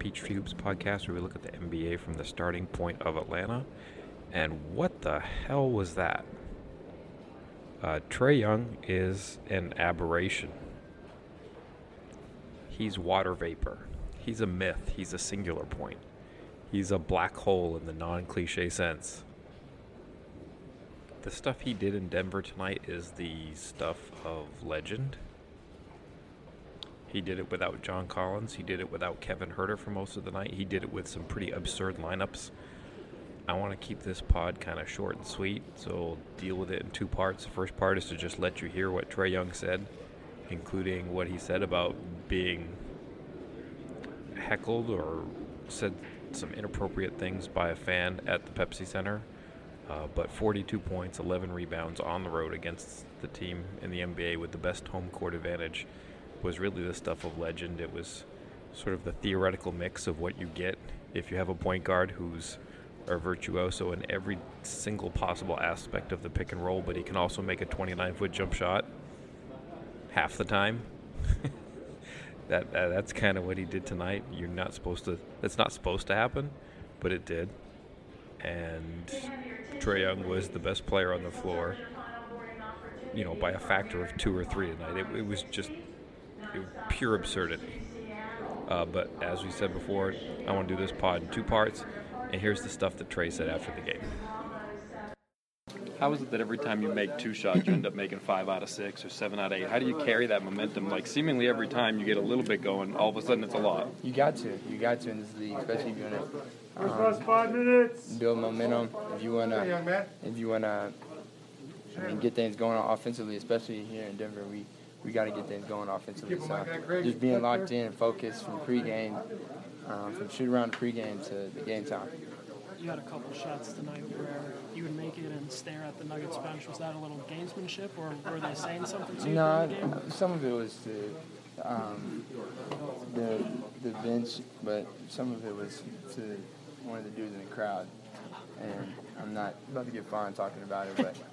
Peachtree Hoops podcast where we look at the NBA from the starting point of Atlanta. And what the hell was that? Uh, Trae Young is an aberration. He's water vapor. He's a myth. He's a singular point. He's a black hole in the non cliche sense. The stuff he did in Denver tonight is the stuff of legend. He did it without John Collins. He did it without Kevin Huerter for most of the night. He did it with some pretty absurd lineups. I want to keep this pod kind of short and sweet, so I'll deal with it in two parts. The first part is to just let you hear what Trae Young said, including what he said about being heckled or said some inappropriate things by a fan at the Pepsi Center. Uh, but 42 points, 11 rebounds on the road against the team in the NBA with the best home court advantage was really the stuff of legend. It was sort of the theoretical mix of what you get if you have a point guard who's a virtuoso in every single possible aspect of the pick and roll, but he can also make a 29 foot jump shot half the time. that, that that's kind of what he did tonight. You're not supposed to. That's not supposed to happen, but it did. And Trae Young was the best player on the floor. You know, by a factor of two or three tonight. It, it was just pure absurdity. Uh, but as we said before, I want to do this pod in two parts, and here's the stuff that Trae said after the game. How is it that every time you make two shots, you end up making five out of six or seven out of eight? How do you carry that momentum? Like seemingly every time you get a little bit going, all of a sudden it's a lot. You got to, you got to in this league, especially if you want to um, five minutes. build momentum. If you want to, if you want to, I mean, get things going offensively, especially here in Denver, we we got to get things going offensively. So just being locked in and focused from pregame, um, from shoot around the pregame to the game time. You had a couple shots tonight where you would make it and stare at the Nuggets bench. Was that a little gamesmanship, or were they saying something to you? No, the some of it was the um, the the bench, but some of it was to one of the dudes in the crowd. And I'm not about to get fined talking about it, but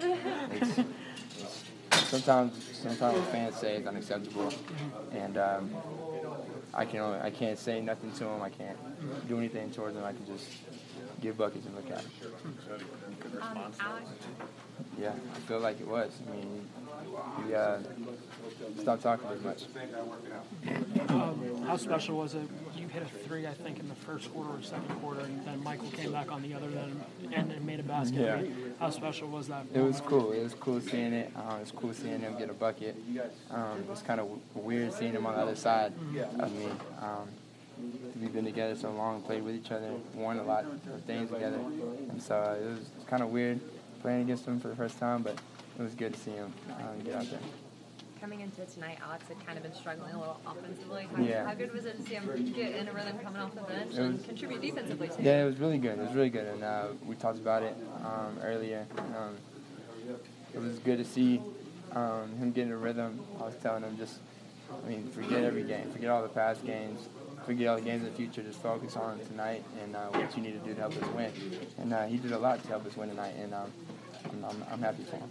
it's, it's sometimes sometimes fans say is unacceptable, and um, I can only, I can't say nothing to them. I can't do anything towards them. I can just give buckets and look at them. Um, Yeah, I feel like it was. I mean, he uh, stopped talking as much. Um, how special was it? Hit a three, I think, in the first quarter or second quarter, and then Michael came back on the other end and, made a basket. Yeah. How special was that? It was cool. It was cool seeing it. Um, it was cool seeing him get a bucket. Um, it was kind of weird seeing him on the other side of me. Um, we've been together so long, played with each other, won a lot of things together, and so uh, it was kind of weird playing against him for the first time. But it was good to see him um, get out there. Coming into tonight, Alex had kind of been struggling a little offensively. How, Yeah. how good was it to see him get in a rhythm coming off the bench It and contribute defensively too? Yeah, it was really good. It was really good, and uh, we talked about it um, earlier. Um, it was good to see um, him get in a rhythm. I was telling him just, I mean, forget every game, forget all the past games, forget all the games in the future. Just focus on tonight and uh, what you need to do to help us win. And uh, he did a lot to help us win tonight, and um, I'm, I'm, I'm happy for him.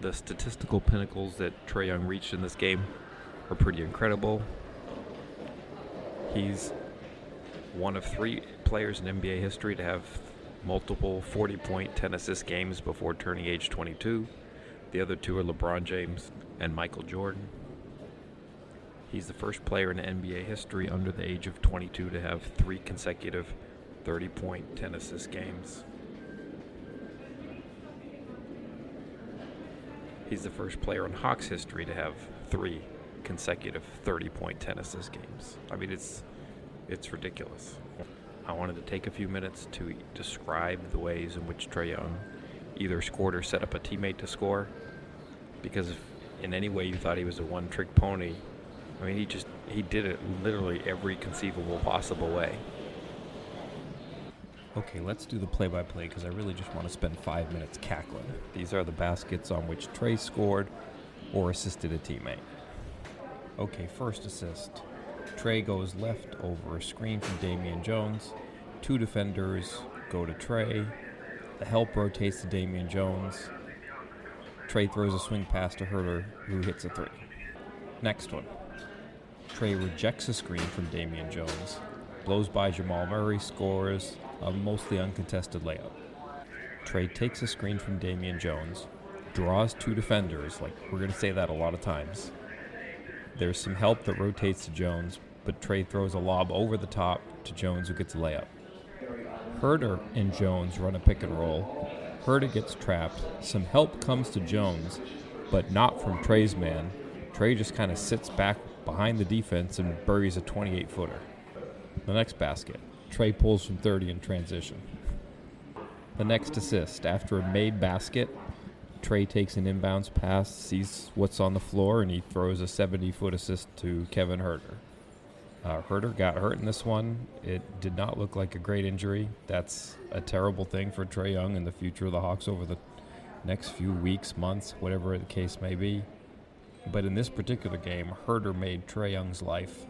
The statistical pinnacles that Trae Young reached in this game are pretty incredible. He's one of three players in NBA history to have multiple 40 point, 10 assist games before turning age 22. The other two are LeBron James and Michael Jordan. He's the first player in NBA history under the age of 22 to have three consecutive 30 point, 10 assist games. He's the first player in Hawks history to have three consecutive 30 point 10 assist games. I mean, it's it's ridiculous. I wanted to take a few minutes to describe the ways in which Trae Young either scored or set up a teammate to score. Because if in any way you thought he was a one trick pony, I mean, he just he did it literally every conceivable possible way. Okay, let's do the play by play because I really just want to spend five minutes cackling. These are the baskets on which Trae scored or assisted a teammate. Okay, first assist. Trae goes left over a screen from Damian Jones. Two defenders go to Trae. The help rotates to Damian Jones. Trae throws a swing pass to Huerter, who hits a three. Next one. Trae rejects a screen from Damian Jones. Blows by Jamal Murray, scores a mostly uncontested layup. Trae takes a screen from Damian Jones, draws two defenders, like we're going to say that a lot of times. There's some help that rotates to Jones, but Trae throws a lob over the top to Jones, who gets a layup. Huerter and Jones run a pick and roll. Huerter gets trapped. Some help comes to Jones, but not from Trae's man. Trey just kind of sits back behind the defense and buries a 28 footer. The next basket, Trae pulls from 30 in transition. The next assist, after a made basket, Trae takes an inbounds pass, sees what's on the floor, and he throws a 70 foot assist to Kevin Huerter. Uh, Huerter got hurt in this one. It did not look like a great injury. That's a terrible thing for Trae Young and the future of the Hawks over the next few weeks, months, whatever the case may be. But in this particular game, Huerter made Trae Young's life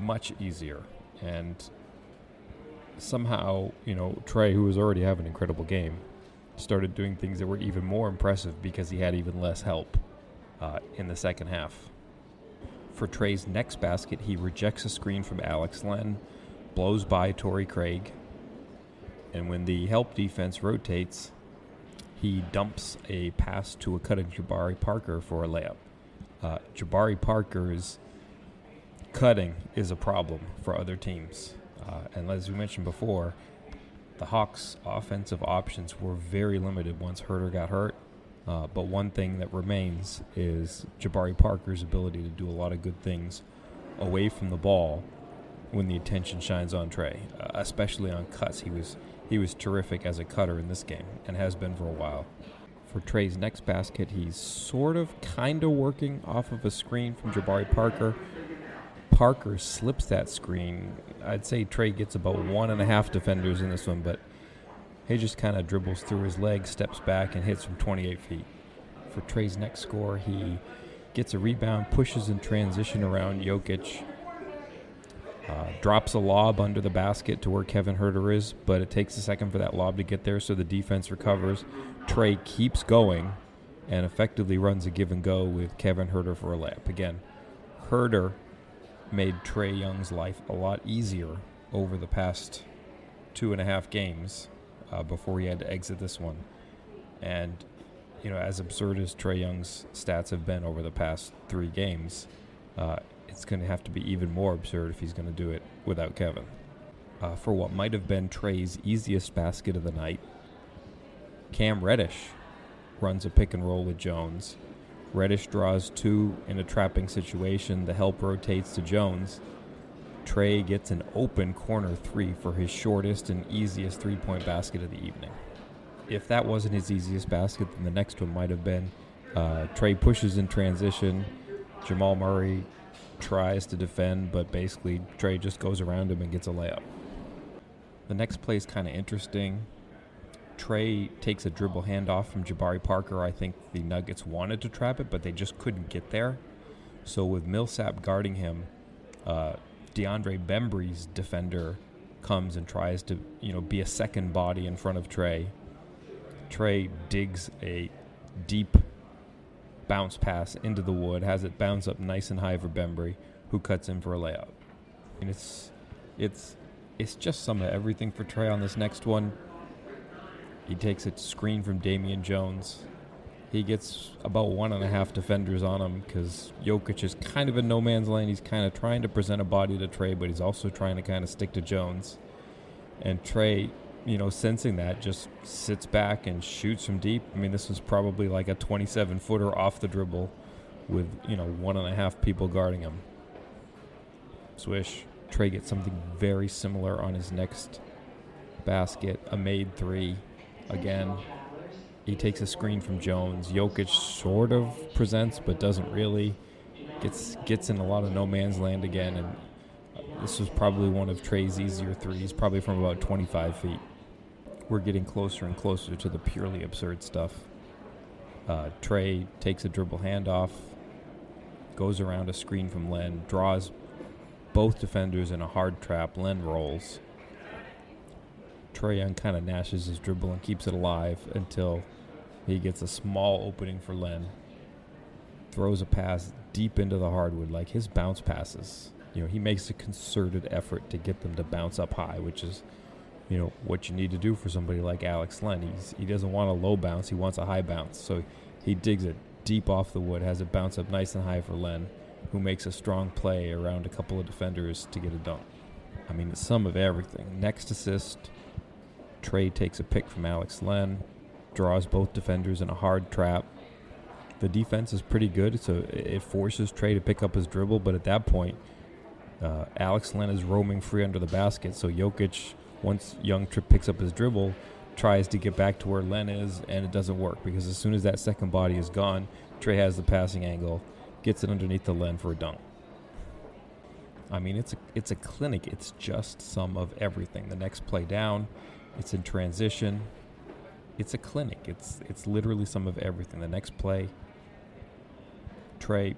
much easier. And somehow, you know, Trae, who was already having an incredible game, started doing things that were even more impressive because he had even less help uh, in the second half. For Trae's next basket, he rejects a screen from Alex Len, blows by Torrey Craig, and when the help defense rotates, he dumps a pass to a cutting Jabari Parker for a layup. Uh, Jabari Parker's cutting is a problem for other teams. Uh, and as we mentioned before, the Hawks' offensive options were very limited once Huerter got hurt. Uh, but one thing that remains is Jabari Parker's ability to do a lot of good things away from the ball when the attention shines on Trae, uh, especially on cuts. He was he was terrific as a cutter in this game and has been for a while. For Trae's next basket, he's sort of kind of working off of a screen from Jabari Parker. Parker slips that screen. I'd say Trae gets about one and a half defenders in this one, but he just kind of dribbles through his legs, steps back, and hits from 28 feet. For Trae's next score, he gets a rebound, pushes in transition around Jokic, uh, drops a lob under the basket to where Kevin Huerter is, but it takes a second for that lob to get there, so the defense recovers. Trae keeps going and effectively runs a give and go with Kevin Huerter for a layup. Again, Huerter made Trae Young's life a lot easier over the past two and a half games uh, before he had to exit this one. And, you know, as absurd as Trae Young's stats have been over the past three games, uh, it's going to have to be even more absurd if he's going to do it without Kevin. Uh, for what might have been Trae's easiest basket of the night, Cam Reddish runs a pick and roll with Jones. Reddish draws two in a trapping situation. The help rotates to Jones. Trae gets an open corner three for his shortest and easiest three point basket of the evening. If that wasn't his easiest basket, then the next one might have been. Uh, Trae pushes in transition. Jamal Murray tries to defend, but basically Trae just goes around him and gets a layup. The next play is kind of interesting. Trae takes a dribble handoff from Jabari Parker. I think the Nuggets wanted to trap it, but they just couldn't get there. So with Millsap guarding him, uh, DeAndre Bembry's defender comes and tries to, you know, be a second body in front of Trae. Trae digs a deep bounce pass into the wood, has it bounce up nice and high for Bembry, who cuts in for a layup. And it's it's it's just some of everything for Trae on this next one. He takes a screen from Damian Jones. He gets about one and a half defenders on him because Jokic is kind of in no man's land. He's kind of trying to present a body to Trae, but he's also trying to kind of stick to Jones. And Trae, you know, sensing that, just sits back and shoots from deep. I mean, this was probably like a 27 footer off the dribble with, you know, one and a half people guarding him. Swish. Trae gets something very similar on his next basket, a made three again. He takes a screen from Jones. Jokic sort of presents, but doesn't really. Gets gets in a lot of no man's land again, and this was probably one of Trae's easier threes, probably from about 25 feet. We're getting closer and closer to the purely absurd stuff. Uh, Trae takes a dribble handoff, goes around a screen from Len, draws both defenders in a hard trap. Len rolls. Trae Young kind of gnashes his dribble and keeps it alive until he gets a small opening for Len. Throws a pass deep into the hardwood, like his bounce passes. you know, he makes a concerted effort to get them to bounce up high, which is, you know, what you need to do for somebody like Alex Len. He's, he doesn't want a low bounce, he wants a high bounce. So he digs it deep off the wood, has it bounce up nice and high for Len, who makes a strong play around a couple of defenders to get a dunk. I mean, it's some of everything. Next assist, Trae takes a pick from Alex Len, draws both defenders in a hard trap. The defense is pretty good, so it forces Trae to pick up his dribble, but at that point, uh, Alex Len is roaming free under the basket, so Jokic, once Young Trip picks up his dribble, tries to get back to where Len is, and it doesn't work because as soon as that second body is gone, Trae has the passing angle, gets it underneath the Len for a dunk. I mean, it's a it's a clinic. It's just some of everything. The next play down, it's in transition. It's a clinic. It's it's literally some of everything. The next play, Trae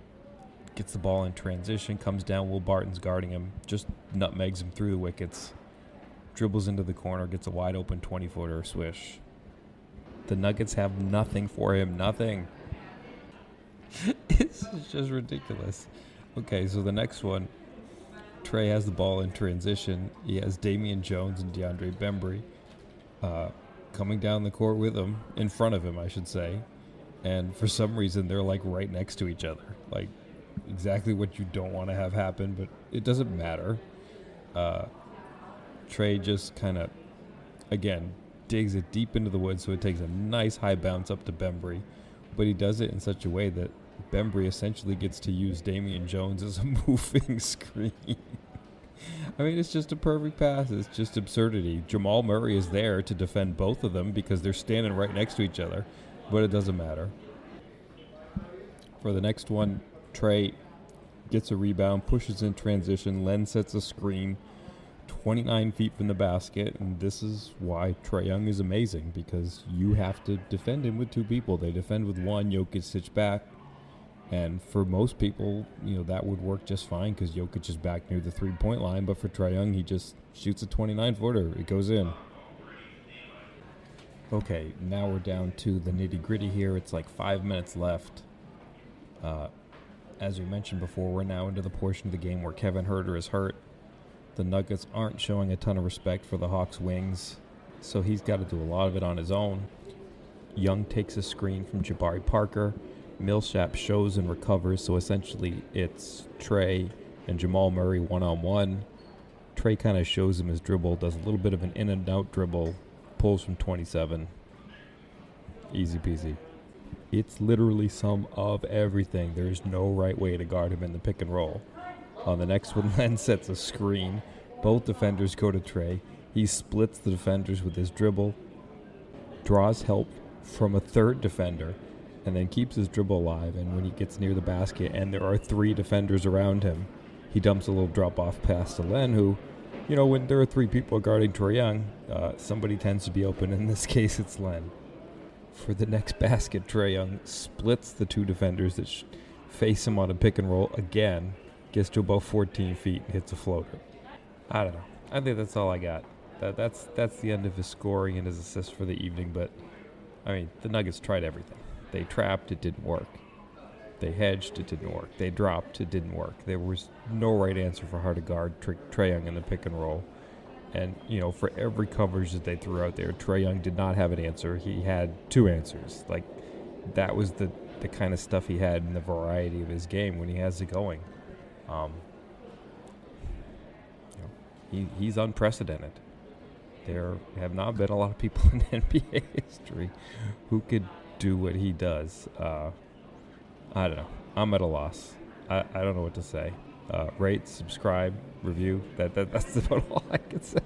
gets the ball in transition, comes down. Will Barton's guarding him, just nutmegs him through the wickets, dribbles into the corner, gets a wide open 20 footer swish. The Nuggets have nothing for him. Nothing. it's just ridiculous. Okay, so the next one, Trae has the ball in transition. He has Damian Jones and DeAndre Bembry uh, coming down the court with him, in front of him, I should say. And for some reason, they're like right next to each other. Like exactly what you don't want to have happen, but it doesn't matter. Uh, Trae just kind of, again, digs it deep into the wood, so it takes a nice high bounce up to Bembry. But he does it in such a way that Bembry essentially gets to use Damian Jones as a moving screen. I mean, it's just a perfect pass. It's just absurdity. Jamal Murray is there to defend both of them because they're standing right next to each other, but it doesn't matter. For the next one, Trae gets a rebound, pushes in transition. Len sets a screen 29 feet from the basket. And this is why Trae Young is amazing because you have to defend him with two people. They defend with one, Jokic sits back. And for most people, you know, that would work just fine because Jokic is back near the three point line. But for Trae Young, he just shoots a 29 footer. It goes in. Okay, now we're down to the nitty gritty here. It's like five minutes left. Uh, as we mentioned before, we're now into the portion of the game where Kevin Huerter is hurt. The Nuggets aren't showing a ton of respect for the Hawks' wings, so he's got to do a lot of it on his own. Young takes a screen from Jabari Parker. Millsap shows and recovers, so essentially it's Trae and Jamal Murray one on one. Trae kind of shows him his dribble, does a little bit of an in and out dribble, pulls from 27. Easy peasy. It's literally some of everything. There's no right way to guard him in the pick and roll. On the next one, Len sets a screen. Both defenders go to Trae. He splits the defenders with his dribble, draws help from a third defender, and then keeps his dribble alive. And when he gets near the basket and there are three defenders around him, he dumps a little drop off pass to Len, who, you know, when there are three people guarding Trae Young, uh, somebody tends to be open. In this case, it's Len for the next basket, Trae Young splits the two defenders that sh- face him on a pick and roll again, gets to about 14 feet, and hits a floater. I don't know. I think that's all I got. That, that's that's the end of his scoring and his assists for the evening. But I mean, the Nuggets tried everything. They trapped, it didn't work. They hedged, it didn't work. They dropped, it didn't work. There was no right answer for how to guard Trae Young in the pick and roll. And, you know, for every coverage that they threw out there, Trae Young did not have an answer. He had two answers. Like, that was the, the kind of stuff he had in the variety of his game when he has it going. Um, you know, he, he's unprecedented. There have not been a lot of people in NBA history who could do what he does. Uh, I don't know. I'm at a loss. I, I don't know what to say uh, rate, subscribe, review. That, that that's about all I can say